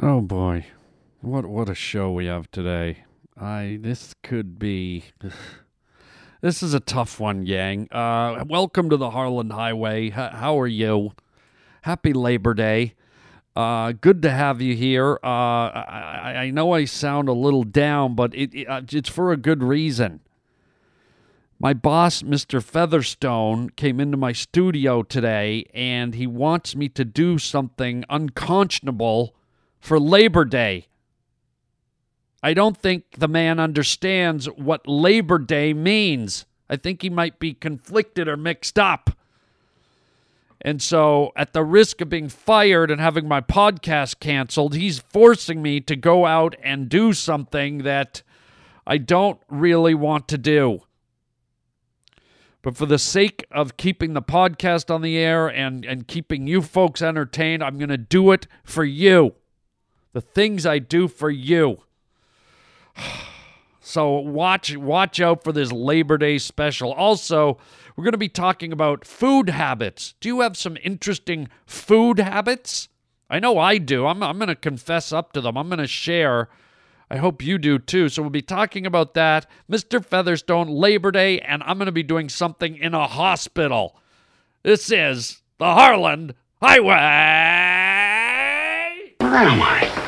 Oh boy, what what a show we have today. I this could be. This is a tough one, Yang. Uh, welcome to the Harland Highway. H- how are you? Happy Labor Day. Uh, good to have you here. Uh, I, I know I sound a little down, but it, it uh, it's for a good reason. My boss, Mr. Featherstone, came into my studio today and he wants me to do something unconscionable for Labor Day. I don't think the man understands what Labor Day means. I think he might be conflicted or mixed up. And so, at the risk of being fired and having my podcast canceled, he's forcing me to go out and do something that I don't really want to do. But for the sake of keeping the podcast on the air and, and keeping you folks entertained, I'm going to do it for you. The things I do for you. So watch watch out for this Labor Day special. Also, we're going to be talking about food habits. Do you have some interesting food habits? I know I do. I'm I'm going to confess up to them. I'm going to share. I hope you do too. So we'll be talking about that, Mr. Featherstone, Labor Day, and I'm going to be doing something in a hospital. This is the Harland Highway. Where am I?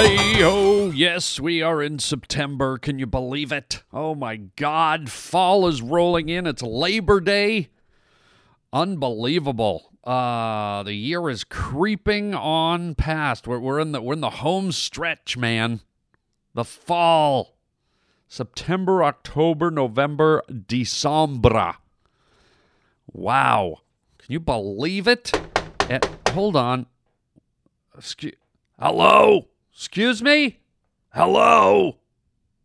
Hey, oh, yes, we are in September. Can you believe it? Oh my God, fall is rolling in. It's Labor Day. Unbelievable. Uh, the year is creeping on past. We're, we're in the we're in the home stretch, man. The fall. September, October, November, December. Wow. Can you believe it? Eh, hold on. Excuse, hello? Excuse me? Hello?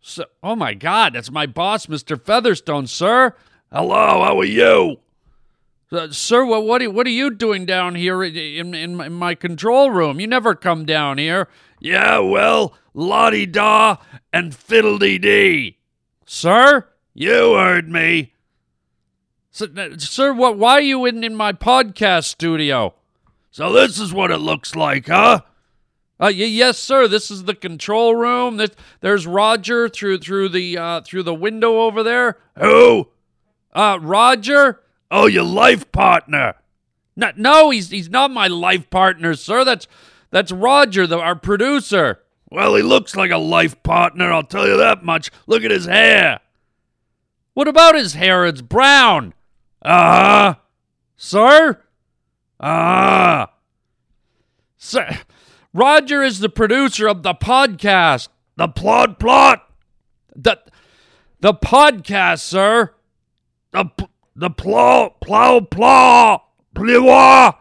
So, oh my God, that's my boss, Mr. Featherstone, sir. Hello, how are you? Uh, sir, what what are, what are you doing down here in, in, in my control room? You never come down here. Yeah, well, lottie da and fiddle dee. Sir, you heard me. So, uh, sir, what? Why are you in, in my podcast studio? So this is what it looks like, huh? Uh, yes, sir. This is the control room. This, there's Roger through through the uh, through the window over there. Who? Uh, Roger. Oh, your life partner. No, no, he's he's not my life partner, sir. That's that's Roger, the, our producer. Well, he looks like a life partner. I'll tell you that much. Look at his hair. What about his hair? It's brown. Uh huh. Sir? Ah. Sir, Roger is the producer of the podcast. The plot plot. The the podcast, sir. The the plow plow plow plow.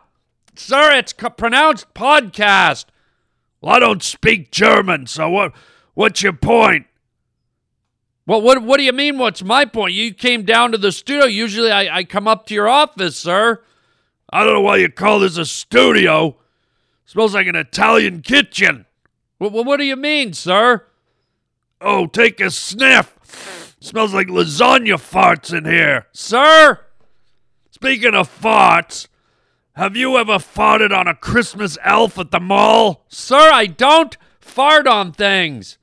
Sir, it's co- pronounced podcast. Well, I don't speak German, so what? What's your point? Well, what what do you mean? What's my point? You came down to the studio. Usually, I, I come up to your office, sir. I don't know why you call this a studio. Smells like an Italian kitchen. What, what, what do you mean, sir? Oh, take a sniff. Smells like lasagna farts in here. Sir? Speaking of farts, have you ever farted on a Christmas elf at the mall? Sir, I don't fart on things.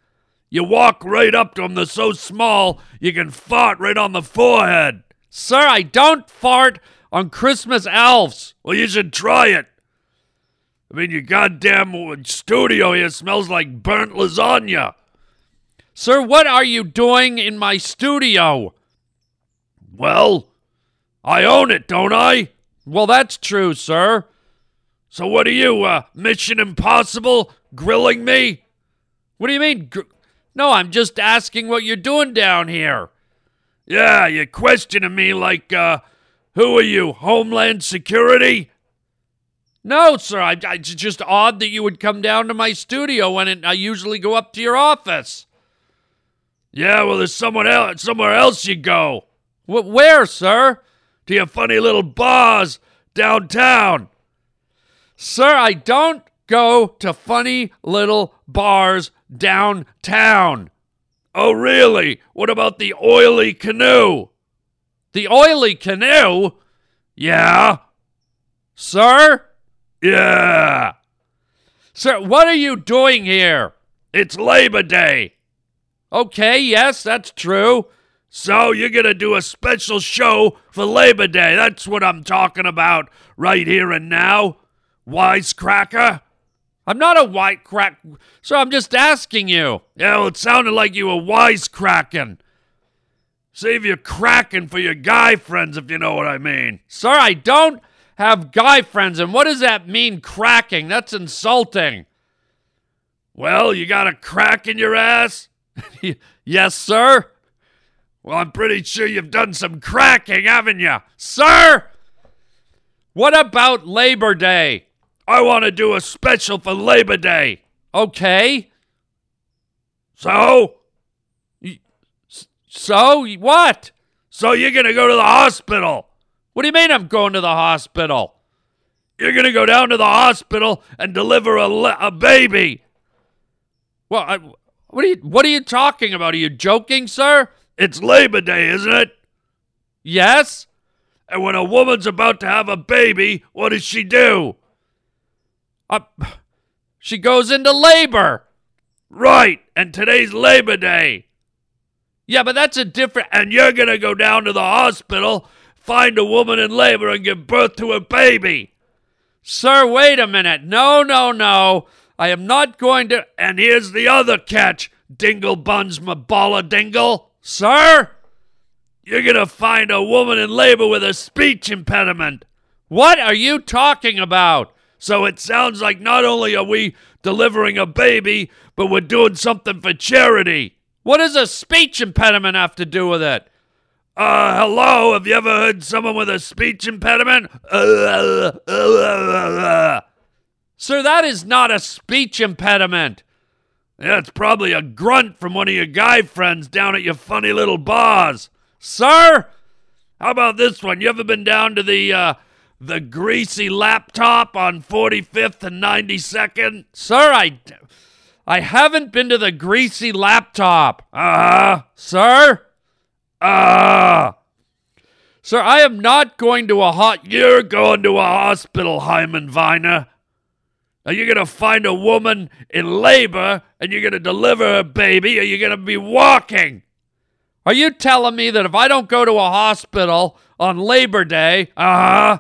You walk right up to them, they're so small, you can fart right on the forehead. Sir, I don't fart on Christmas elves. Well, you should try it. I mean, your goddamn studio here smells like burnt lasagna. Sir, what are you doing in my studio? Well, I own it, don't I? Well, that's true, sir. So what are you, uh, Mission Impossible? Grilling me? What do you mean? Gr- no, I'm just asking what you're doing down here. Yeah, you're questioning me like, uh, who are you, Homeland Security? No, sir. I, I, it's just odd that you would come down to my studio when it, I usually go up to your office. Yeah, well, there's someone else, somewhere else you go. Wh- where, sir? To your funny little bars downtown. Sir, I don't go to funny little bars downtown. Oh, really? What about the oily canoe? The oily canoe? Yeah. Sir? Yeah. Sir, what are you doing here? It's Labor Day. Okay, yes, that's true. So you're going to do a special show for Labor Day. That's what I'm talking about right here and now. Wisecracker? I'm not a white crack. So I'm just asking you. Yeah, well, it sounded like you were wisecracking. Save your cracking for your guy friends, if you know what I mean. Sir, I don't have guy friends, and what does that mean, cracking? That's insulting. Well, you got a crack in your ass? yes, sir. Well, I'm pretty sure you've done some cracking, haven't you? Sir! What about Labor Day? I want to do a special for Labor Day. Okay. So? So? What? So you're going to go to the hospital. What do you mean I'm going to the hospital? You're going to go down to the hospital and deliver a, le- a baby. Well, I, what are you what are you talking about? Are you joking, sir? It's Labor Day, isn't it? Yes. And when a woman's about to have a baby, what does she do? Uh, she goes into labor. Right. And today's Labor Day. Yeah, but that's a different. And you're going to go down to the hospital, find a woman in labor, and give birth to a baby. Sir, wait a minute. No, no, no. I am not going to. And here's the other catch, Dingle Buns Maballa Dingle. Sir, you're going to find a woman in labor with a speech impediment. What are you talking about? So it sounds like not only are we delivering a baby, but we're doing something for charity. What does a speech impediment have to do with it? Uh, hello, have you ever heard someone with a speech impediment? Sir, that is not a speech impediment. Yeah, it's probably a grunt from one of your guy friends down at your funny little bars. Sir, how about this one? You ever been down to the uh, the greasy laptop on 45th and 92nd? Sir, I I haven't been to the greasy laptop. Uh-huh. Sir? Uh Sir, I am not going to a hot You're going to a hospital, Hyman Viner. Are you going to find a woman in labor and you're going to deliver a baby Are you're going to be walking? Are you telling me that if I don't go to a hospital on Labor Day, uh-huh,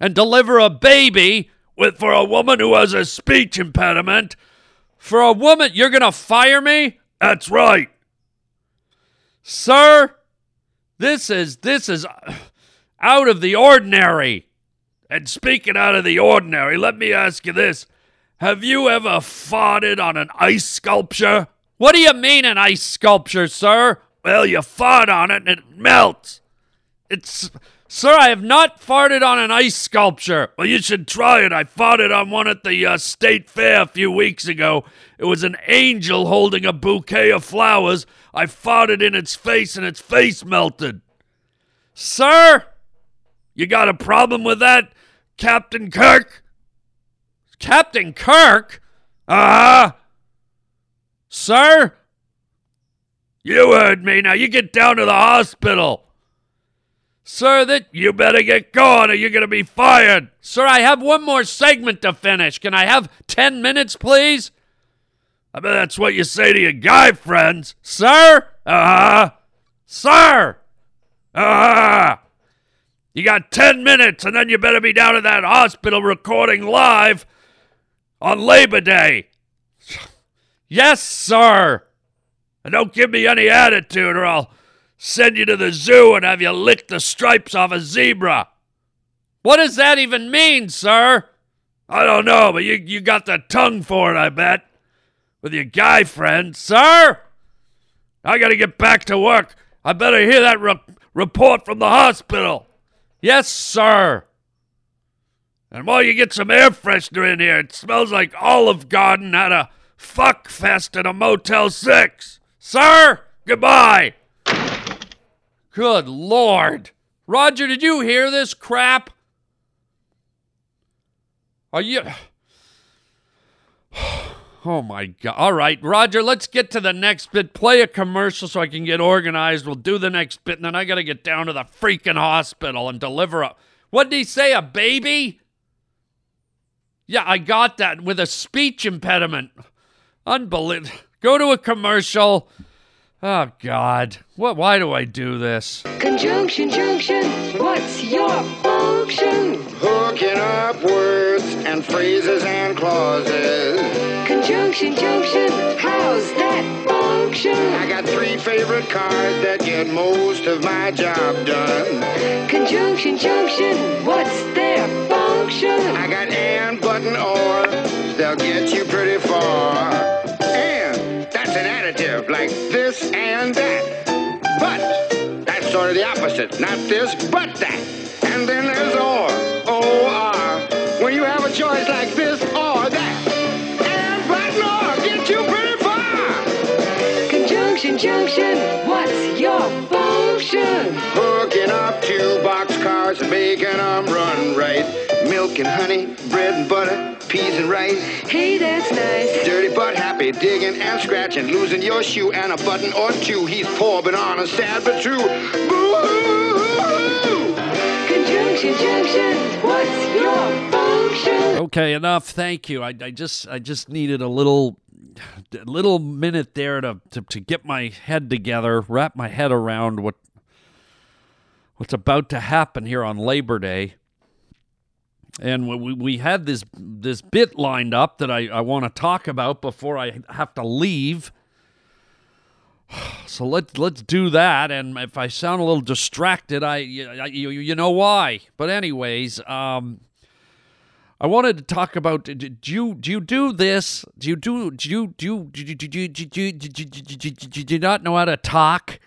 and deliver a baby with for a woman who has a speech impediment, for a woman you're going to fire me? That's right. Sir, this is this is out of the ordinary. And speaking out of the ordinary, let me ask you this. Have you ever farted on an ice sculpture? What do you mean an ice sculpture, sir? Well, you fart on it and it melts. It's Sir, I have not farted on an ice sculpture. Well, you should try it. I farted on one at the uh, state fair a few weeks ago. It was an angel holding a bouquet of flowers. I farted in its face and its face melted. Sir, you got a problem with that, Captain Kirk? Captain Kirk? Uh huh. Sir? You heard me. Now you get down to the hospital. Sir, that you better get going or you're going to be fired. Sir, I have one more segment to finish. Can I have 10 minutes, please? I bet that's what you say to your guy friends. Sir? Uh huh. Sir? Uh huh. You got 10 minutes and then you better be down at that hospital recording live on Labor Day. Yes, sir. And don't give me any attitude or I'll send you to the zoo and have you lick the stripes off a zebra. What does that even mean, sir? I don't know, but you, you got the tongue for it, I bet. With your guy friend. Sir? I gotta get back to work. I better hear that re- report from the hospital. Yes, sir. And while you get some air freshener in here, it smells like Olive Garden at a fuck fest at a Motel 6. Sir, goodbye. Good lord. Roger, did you hear this crap? Are you. Oh my God. All right, Roger, let's get to the next bit. Play a commercial so I can get organized. We'll do the next bit, and then I got to get down to the freaking hospital and deliver a. What did he say? A baby? Yeah, I got that with a speech impediment. Unbelievable. Go to a commercial. Oh, God. What? Why do I do this? Conjunction, junction, what's your function? Hooking up words and phrases and clauses. Conjunction, junction, how's that function? I got three favorite cars that get most of my job done. Conjunction, junction, what's their function? I got and, button, or, they'll get you pretty additive, like this and that. But, that's sort of the opposite. Not this, but that. And then there's or, O-R. When you have a choice like this or that. And, button, or, get you pretty far. Conjunction, junction, what's your function? Hooking up two boxcars and making them run right. Milk and honey, bread and butter, peas and rice. Hey, that's nice. Dirty but happy, digging and scratching, losing your shoe and a button or two. He's poor but honest, sad but true. Boo-hoo! Conjunction, junction, what's your function? Okay, enough. Thank you. I, I just I just needed a little a little minute there to, to to get my head together, wrap my head around what what's about to happen here on Labor Day. And we, we had this this bit lined up that I, I want to talk about before I have to leave. So let's let's do that. And if I sound a little distracted, I you, you, you know why. But anyways, um, I wanted to talk about do you do you do this? Do you do do you do you do you, do you, do you, do you, do you not know how to talk?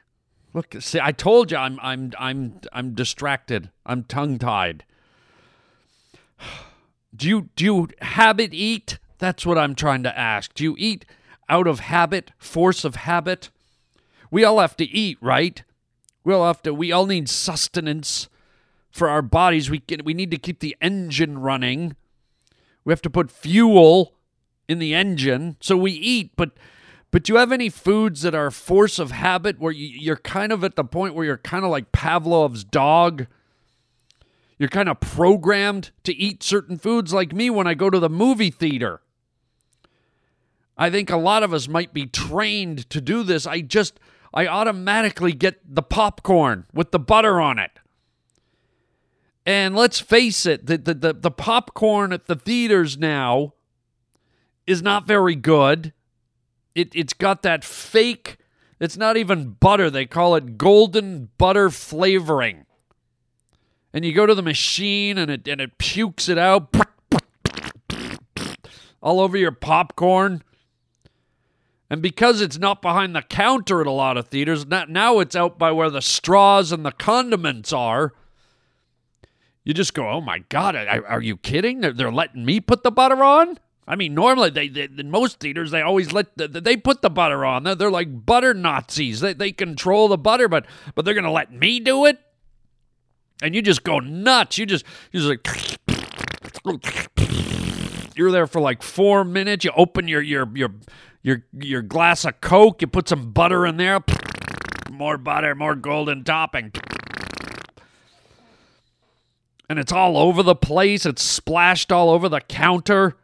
Look, see, I told you I'm I'm I'm I'm distracted. I'm tongue tied. Do you do you habit eat? That's what I'm trying to ask. Do you eat out of habit, force of habit? We all have to eat, right? We all have to. We all need sustenance for our bodies. We get, we need to keep the engine running. We have to put fuel in the engine, so we eat. But but do you have any foods that are force of habit where you, you're kind of at the point where you're kind of like Pavlov's dog? You're kind of programmed to eat certain foods, like me when I go to the movie theater. I think a lot of us might be trained to do this. I just I automatically get the popcorn with the butter on it. And let's face it, the, the, the, the, popcorn at the theaters now is not very good. It, it's got that fake, it's not even butter. They call it golden butter flavoring. And you go to the machine and it, and it pukes it out all over your popcorn. And because it's not behind the counter at a lot of theaters, now it's out by where the straws and the condiments are. You just go, oh my God, are you kidding? They're, letting me put the butter on? I mean, normally they, they in most theaters they always let the, they put the butter on. They're, they're like butter Nazis. They, they control the butter, but but they're gonna let me do it. And you just go nuts. You just you just like you're there for like four minutes. You open your your your your your glass of Coke. You put some butter in there. More butter, more golden topping. And it's all over the place. It's splashed all over the counter.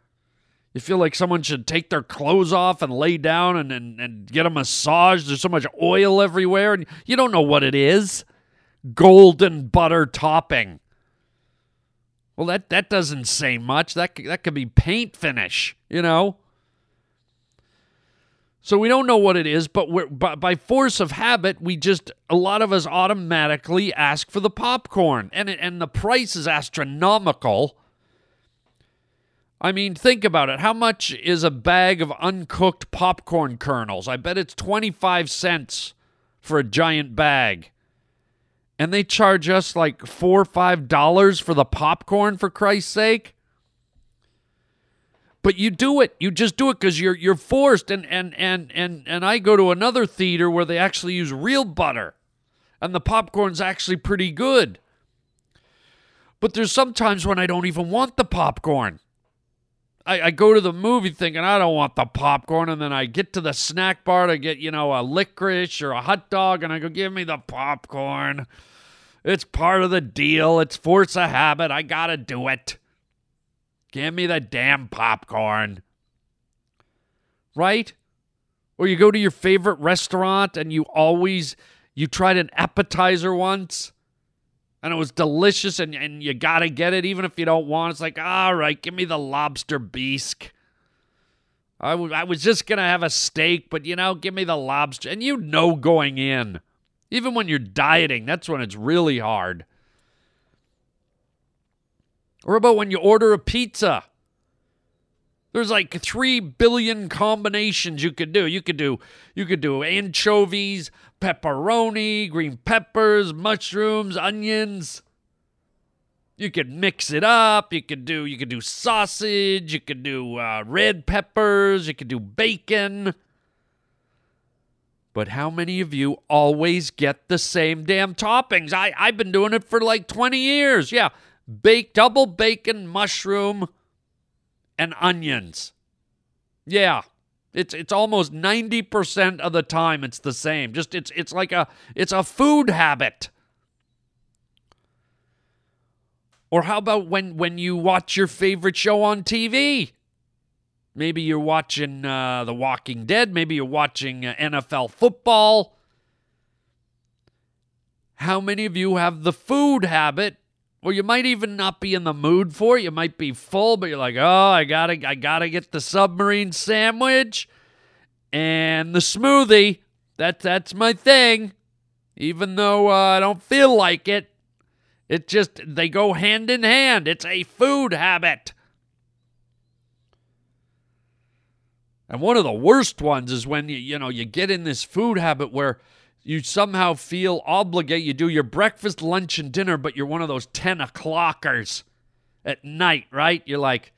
You feel like someone should take their clothes off and lay down and, and, and get a massage. There's so much oil everywhere, and you don't know what it is. Golden butter topping. Well, that, that doesn't say much. That, that could be paint finish, you know? So we don't know what it is, but we're, by, by force of habit, we just a lot of us automatically ask for the popcorn, and it, and the price is astronomical. I mean, think about it. How much is a bag of uncooked popcorn kernels? I bet it's 25 cents for a giant bag. And they charge us like four or five dollars for the popcorn, for Christ's sake. But you do it. You just do it because you're you're forced. And and and and and I go to another theater where they actually use real butter, and the popcorn's actually pretty good. But there's sometimes when I don't even want the popcorn. I, I go to the movie thinking I don't want the popcorn, and then I get to the snack bar to get, you know, a licorice or a hot dog, and I go, give me the popcorn. It's part of the deal. It's force of habit. I gotta do it. Give me the damn popcorn. Right? Or you go to your favorite restaurant and you always you tried an appetizer once and it was delicious and, and you gotta get it even if you don't want. It's like all right give me the lobster bisque. I, w- I was just gonna have a steak but you know give me the lobster. And you know going in even when you're dieting that's when it's really hard. Or about when you order a pizza. There's like 3 billion combinations you could do. You could do you could do anchovies pepperoni green peppers mushrooms onions. You could mix it up. You could do you could do sausage. You could do uh, red peppers. You could do bacon. But how many of you always get the same damn toppings? I i've been doing it for like 20 years. Yeah. Bake double bacon mushroom and onions. Yeah. It's it's almost 90% of the time it's the same. Just it's it's like a it's a food habit. Or how about when when you watch your favorite show on TV? Maybe you're watching uh, The Walking Dead. Maybe you're watching uh, NFL football. How many of you have the food habit or you might even not be in the mood for it. You might be full, but you're like, oh, I gotta, I gotta get the submarine sandwich and the smoothie. That, that's my thing. Even though uh, I don't feel like it, it just they go hand in hand. It's a food habit. And one of the worst ones is when you, you know, you get in this food habit where you somehow feel obligated. You do your breakfast, lunch, and dinner, but you're one of those 10 o'clockers at night, right? You're like,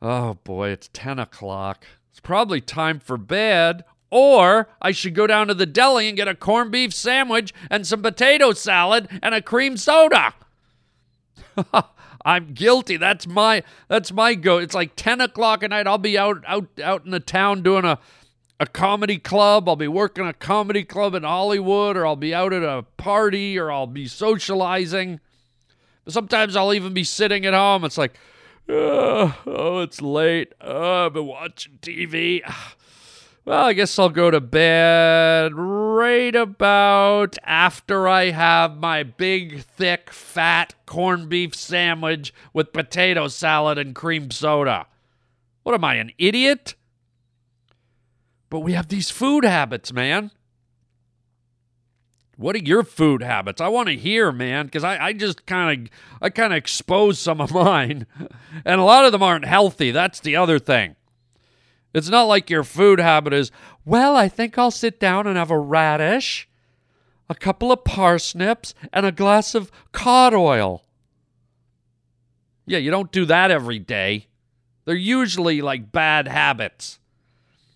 oh boy, it's 10 o'clock. It's probably time for bed. Or I should go down to the deli and get a corned beef sandwich and some potato salad and a cream soda. I'm guilty. That's my that's my go. It's like 10 o'clock at night. I'll be out out out in the town doing a a comedy club. I'll be working a comedy club in Hollywood, or I'll be out at a party, or I'll be socializing. But sometimes I'll even be sitting at home. It's like, oh, it's late. Oh, I've been watching TV. Well, I guess I'll go to bed right about after I have my big, thick, fat corned beef sandwich with potato salad and cream soda. What am I, an idiot? But we have these food habits, man. What are your food habits? I want to hear, man, because I, I just kind of I kind of expose some of mine, and a lot of them aren't healthy. That's the other thing. It's not like your food habit is, well, I think I'll sit down and have a radish, a couple of parsnips, and a glass of cod oil. Yeah, you don't do that every day. They're usually like bad habits.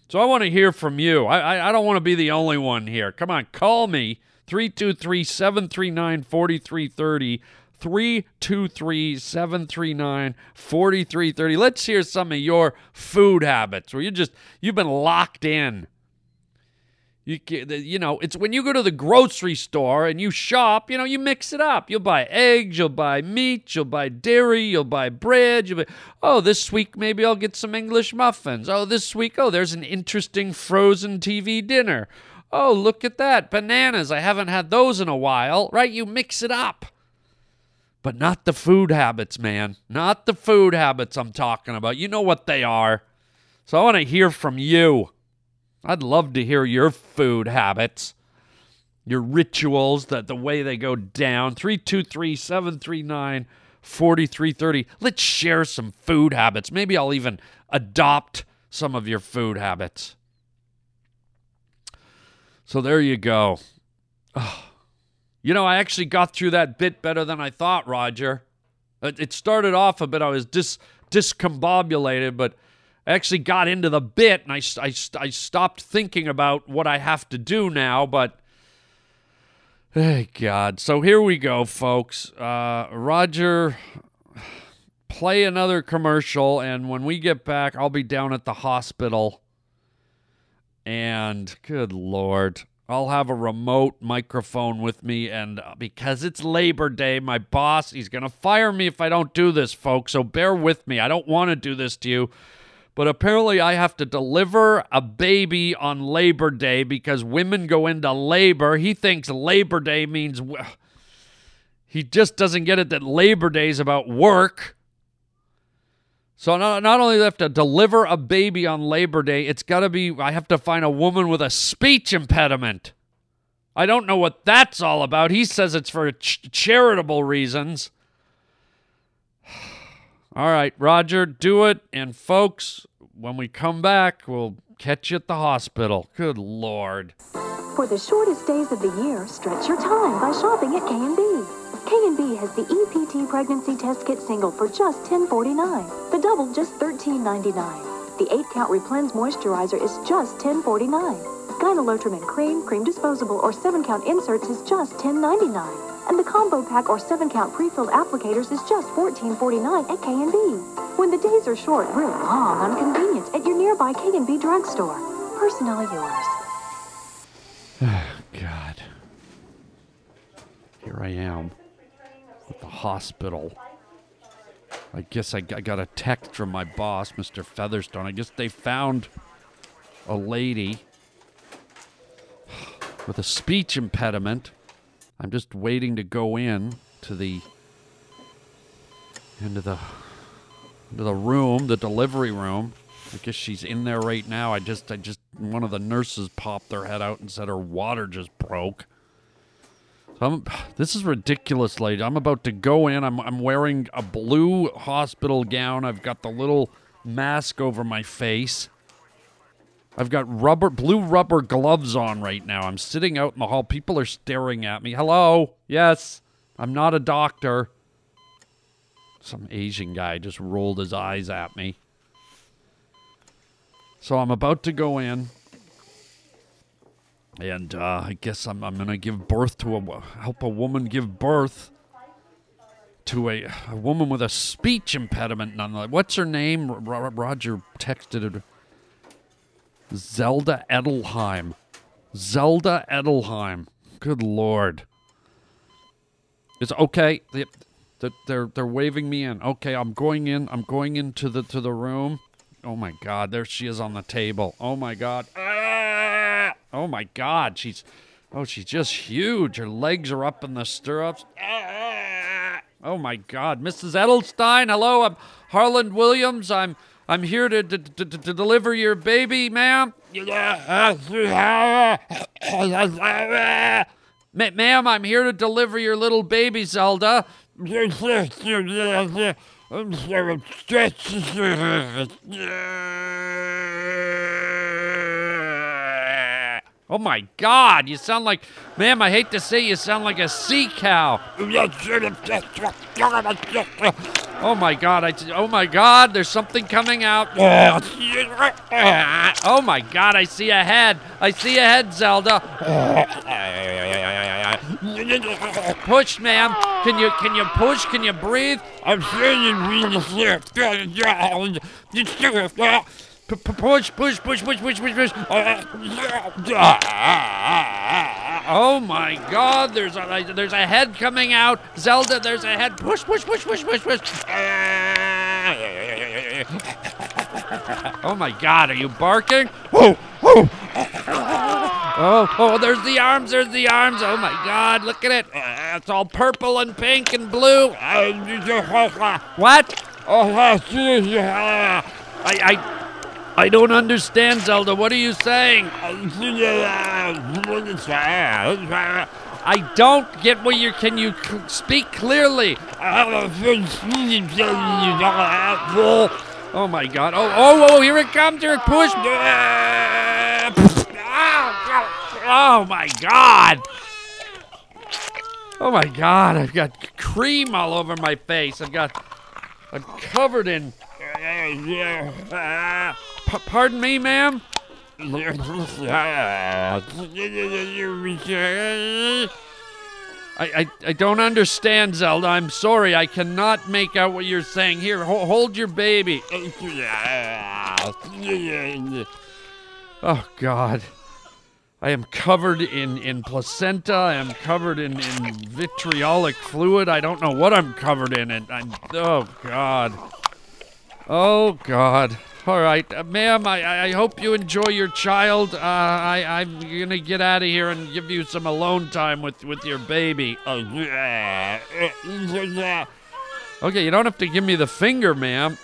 So I want to hear from you. I, I, I don't want to be the only one here. Come on, call me 323 739 4330. 323 739 4330. Let's hear some of your food habits where you just, you've been locked in. You, you know, it's when you go to the grocery store and you shop, you know, you mix it up. You'll buy eggs, you'll buy meat, you'll buy dairy, you'll buy bread. You'll buy, oh, this week maybe I'll get some English muffins. Oh, this week, oh, there's an interesting frozen TV dinner. Oh, look at that. Bananas. I haven't had those in a while, right? You mix it up. But not the food habits, man. Not the food habits I'm talking about. You know what they are. So I want to hear from you. I'd love to hear your food habits, your rituals, that the way they go down. 323 739 4330. Let's share some food habits. Maybe I'll even adopt some of your food habits. So there you go. You know, I actually got through that bit better than I thought, Roger. It started off a bit, I was dis, discombobulated, but I actually got into the bit and I, I, I stopped thinking about what I have to do now, but. Hey, God. So here we go, folks. Uh, Roger, play another commercial, and when we get back, I'll be down at the hospital. And good Lord, I'll have a remote microphone with me. And uh, because it's Labor Day, my boss, he's going to fire me if I don't do this, folks. So bear with me. I don't want to do this to you. But apparently, I have to deliver a baby on Labor Day because women go into labor. He thinks Labor Day means. He just doesn't get it that Labor Day is about work. So not, not only do I have to deliver a baby on Labor Day, it's got to be I have to find a woman with a speech impediment. I don't know what that's all about. He says it's for ch- charitable reasons. All right, Roger, do it. And folks, when we come back, we'll catch you at the hospital. Good Lord. For the shortest days of the year, stretch your time by shopping at K&B. K&B has the EPT pregnancy test kit single for just $10.49. The double just $13.99. The 8-count Replens moisturizer is just $10.49. Gyne-Lotrimin cream, cream disposable, or 7-count inserts is just $10.99. And the combo pack or 7-count pre-filled applicators is just $14.49 at K&B. When the days are short, we're long on convenience at your nearby K&B drugstore. Personally yours. God. Here I am at the hospital. I guess I got a text from my boss, Mr. Featherstone. I guess they found a lady with a speech impediment. I'm just waiting to go in to the into the into the room, the delivery room. I guess she's in there right now. I just I just one of the nurses popped their head out and said her water just broke. So I'm, this is ridiculous, lady. I'm about to go in. I'm I'm wearing a blue hospital gown. I've got the little mask over my face. I've got rubber blue rubber gloves on right now. I'm sitting out in the hall. People are staring at me. Hello? Yes. I'm not a doctor. Some Asian guy just rolled his eyes at me. So I'm about to go in. And uh, I guess I'm, I'm going to give birth to a help a woman give birth to a, a woman with a speech impediment. Nonetheless, what's her name? Ro- Roger texted it. Zelda Edelheim. Zelda Edelheim. Good lord. It's okay. They, they- they're they're waving me in. Okay, I'm going in. I'm going into the to the room. Oh my god, there she is on the table. Oh my god. Ah! Oh my god, she's oh she's just huge. Her legs are up in the stirrups. Ah! Oh my god, Mrs. Edelstein. Hello, I'm Harland Williams. I'm I'm here to to, to, to deliver your baby, ma'am. Ma- ma'am, I'm here to deliver your little baby, Zelda. Oh my God! You sound like, ma'am. I hate to say, you sound like a sea cow. Oh my God! I. Oh my God! There's something coming out. Oh my God! I see a head. I see a head, Zelda. Push, ma'am. Can you can you push? Can you breathe? I'm P- p- push, push, push, push, push, push, push. Oh my God! There's a there's a head coming out. Zelda, there's a head. Push, push, push, push, push, push. Oh my God! Are you barking? Oh, oh. Oh, oh, there's the arms, there's the arms. Oh my God, look at it. It's all purple and pink and blue. what? Oh, I, I, I don't understand, Zelda. What are you saying? I don't get what you're. Can you speak clearly? Oh my God! Oh, oh, oh! Here it comes! Here it push! Oh my God! Oh my God! I've got cream all over my face. I've got. I'm covered in. Pardon me, ma'am. I, I, I don't understand, Zelda. I'm sorry. I cannot make out what you're saying. Here, ho- hold your baby. Oh, God. I am covered in, in placenta. I am covered in, in vitriolic fluid. I don't know what I'm covered in. And I'm, oh, God. Oh, God. All right, uh, ma'am. I, I hope you enjoy your child. Uh, I I'm gonna get out of here and give you some alone time with with your baby. Okay, you don't have to give me the finger, ma'am.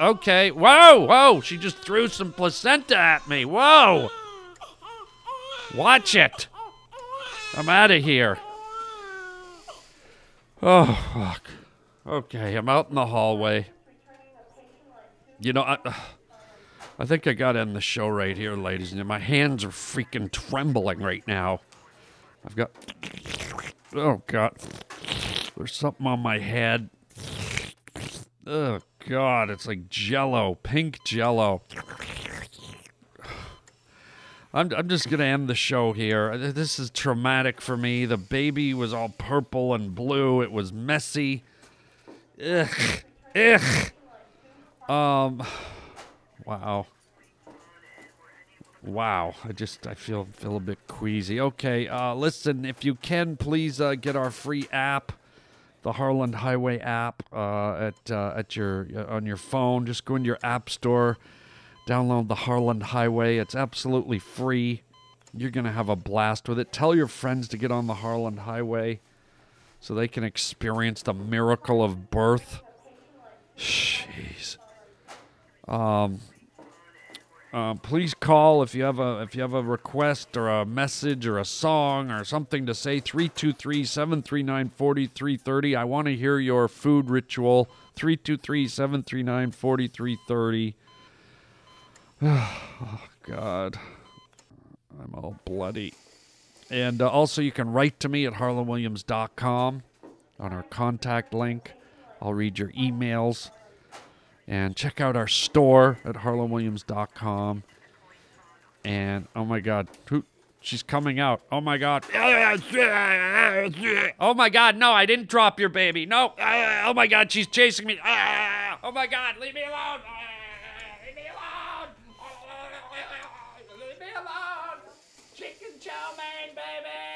Okay. Whoa, whoa! She just threw some placenta at me. Whoa! Watch it. I'm out of here. Oh fuck. Okay, I'm out in the hallway. You know, I, I think I got to end the show right here, ladies and gentlemen. My hands are freaking trembling right now. I've got. Oh, God. There's something on my head. Oh, God. It's like jello, pink jello. I'm, I'm just going to end the show here. This is traumatic for me. The baby was all purple and blue, it was messy. Ugh. Ugh. Um. Wow. Wow. I just I feel feel a bit queasy. Okay. Uh, listen, if you can, please uh, get our free app, the Harland Highway app, uh, at uh, at your uh, on your phone. Just go into your app store, download the Harland Highway. It's absolutely free. You're gonna have a blast with it. Tell your friends to get on the Harland Highway so they can experience the miracle of birth. Jeez. Um, uh, please call if you have a if you have a request or a message or a song or something to say 323-739-4330 i want to hear your food ritual 323-739-4330 oh god i'm all bloody and uh, also, you can write to me at harlanwilliams.com on our contact link. I'll read your emails. And check out our store at harlanwilliams.com. And oh my God, who, she's coming out. Oh my God. Oh my God, no, I didn't drop your baby. No. Oh my God, she's chasing me. Oh my God, leave me alone. chow baby!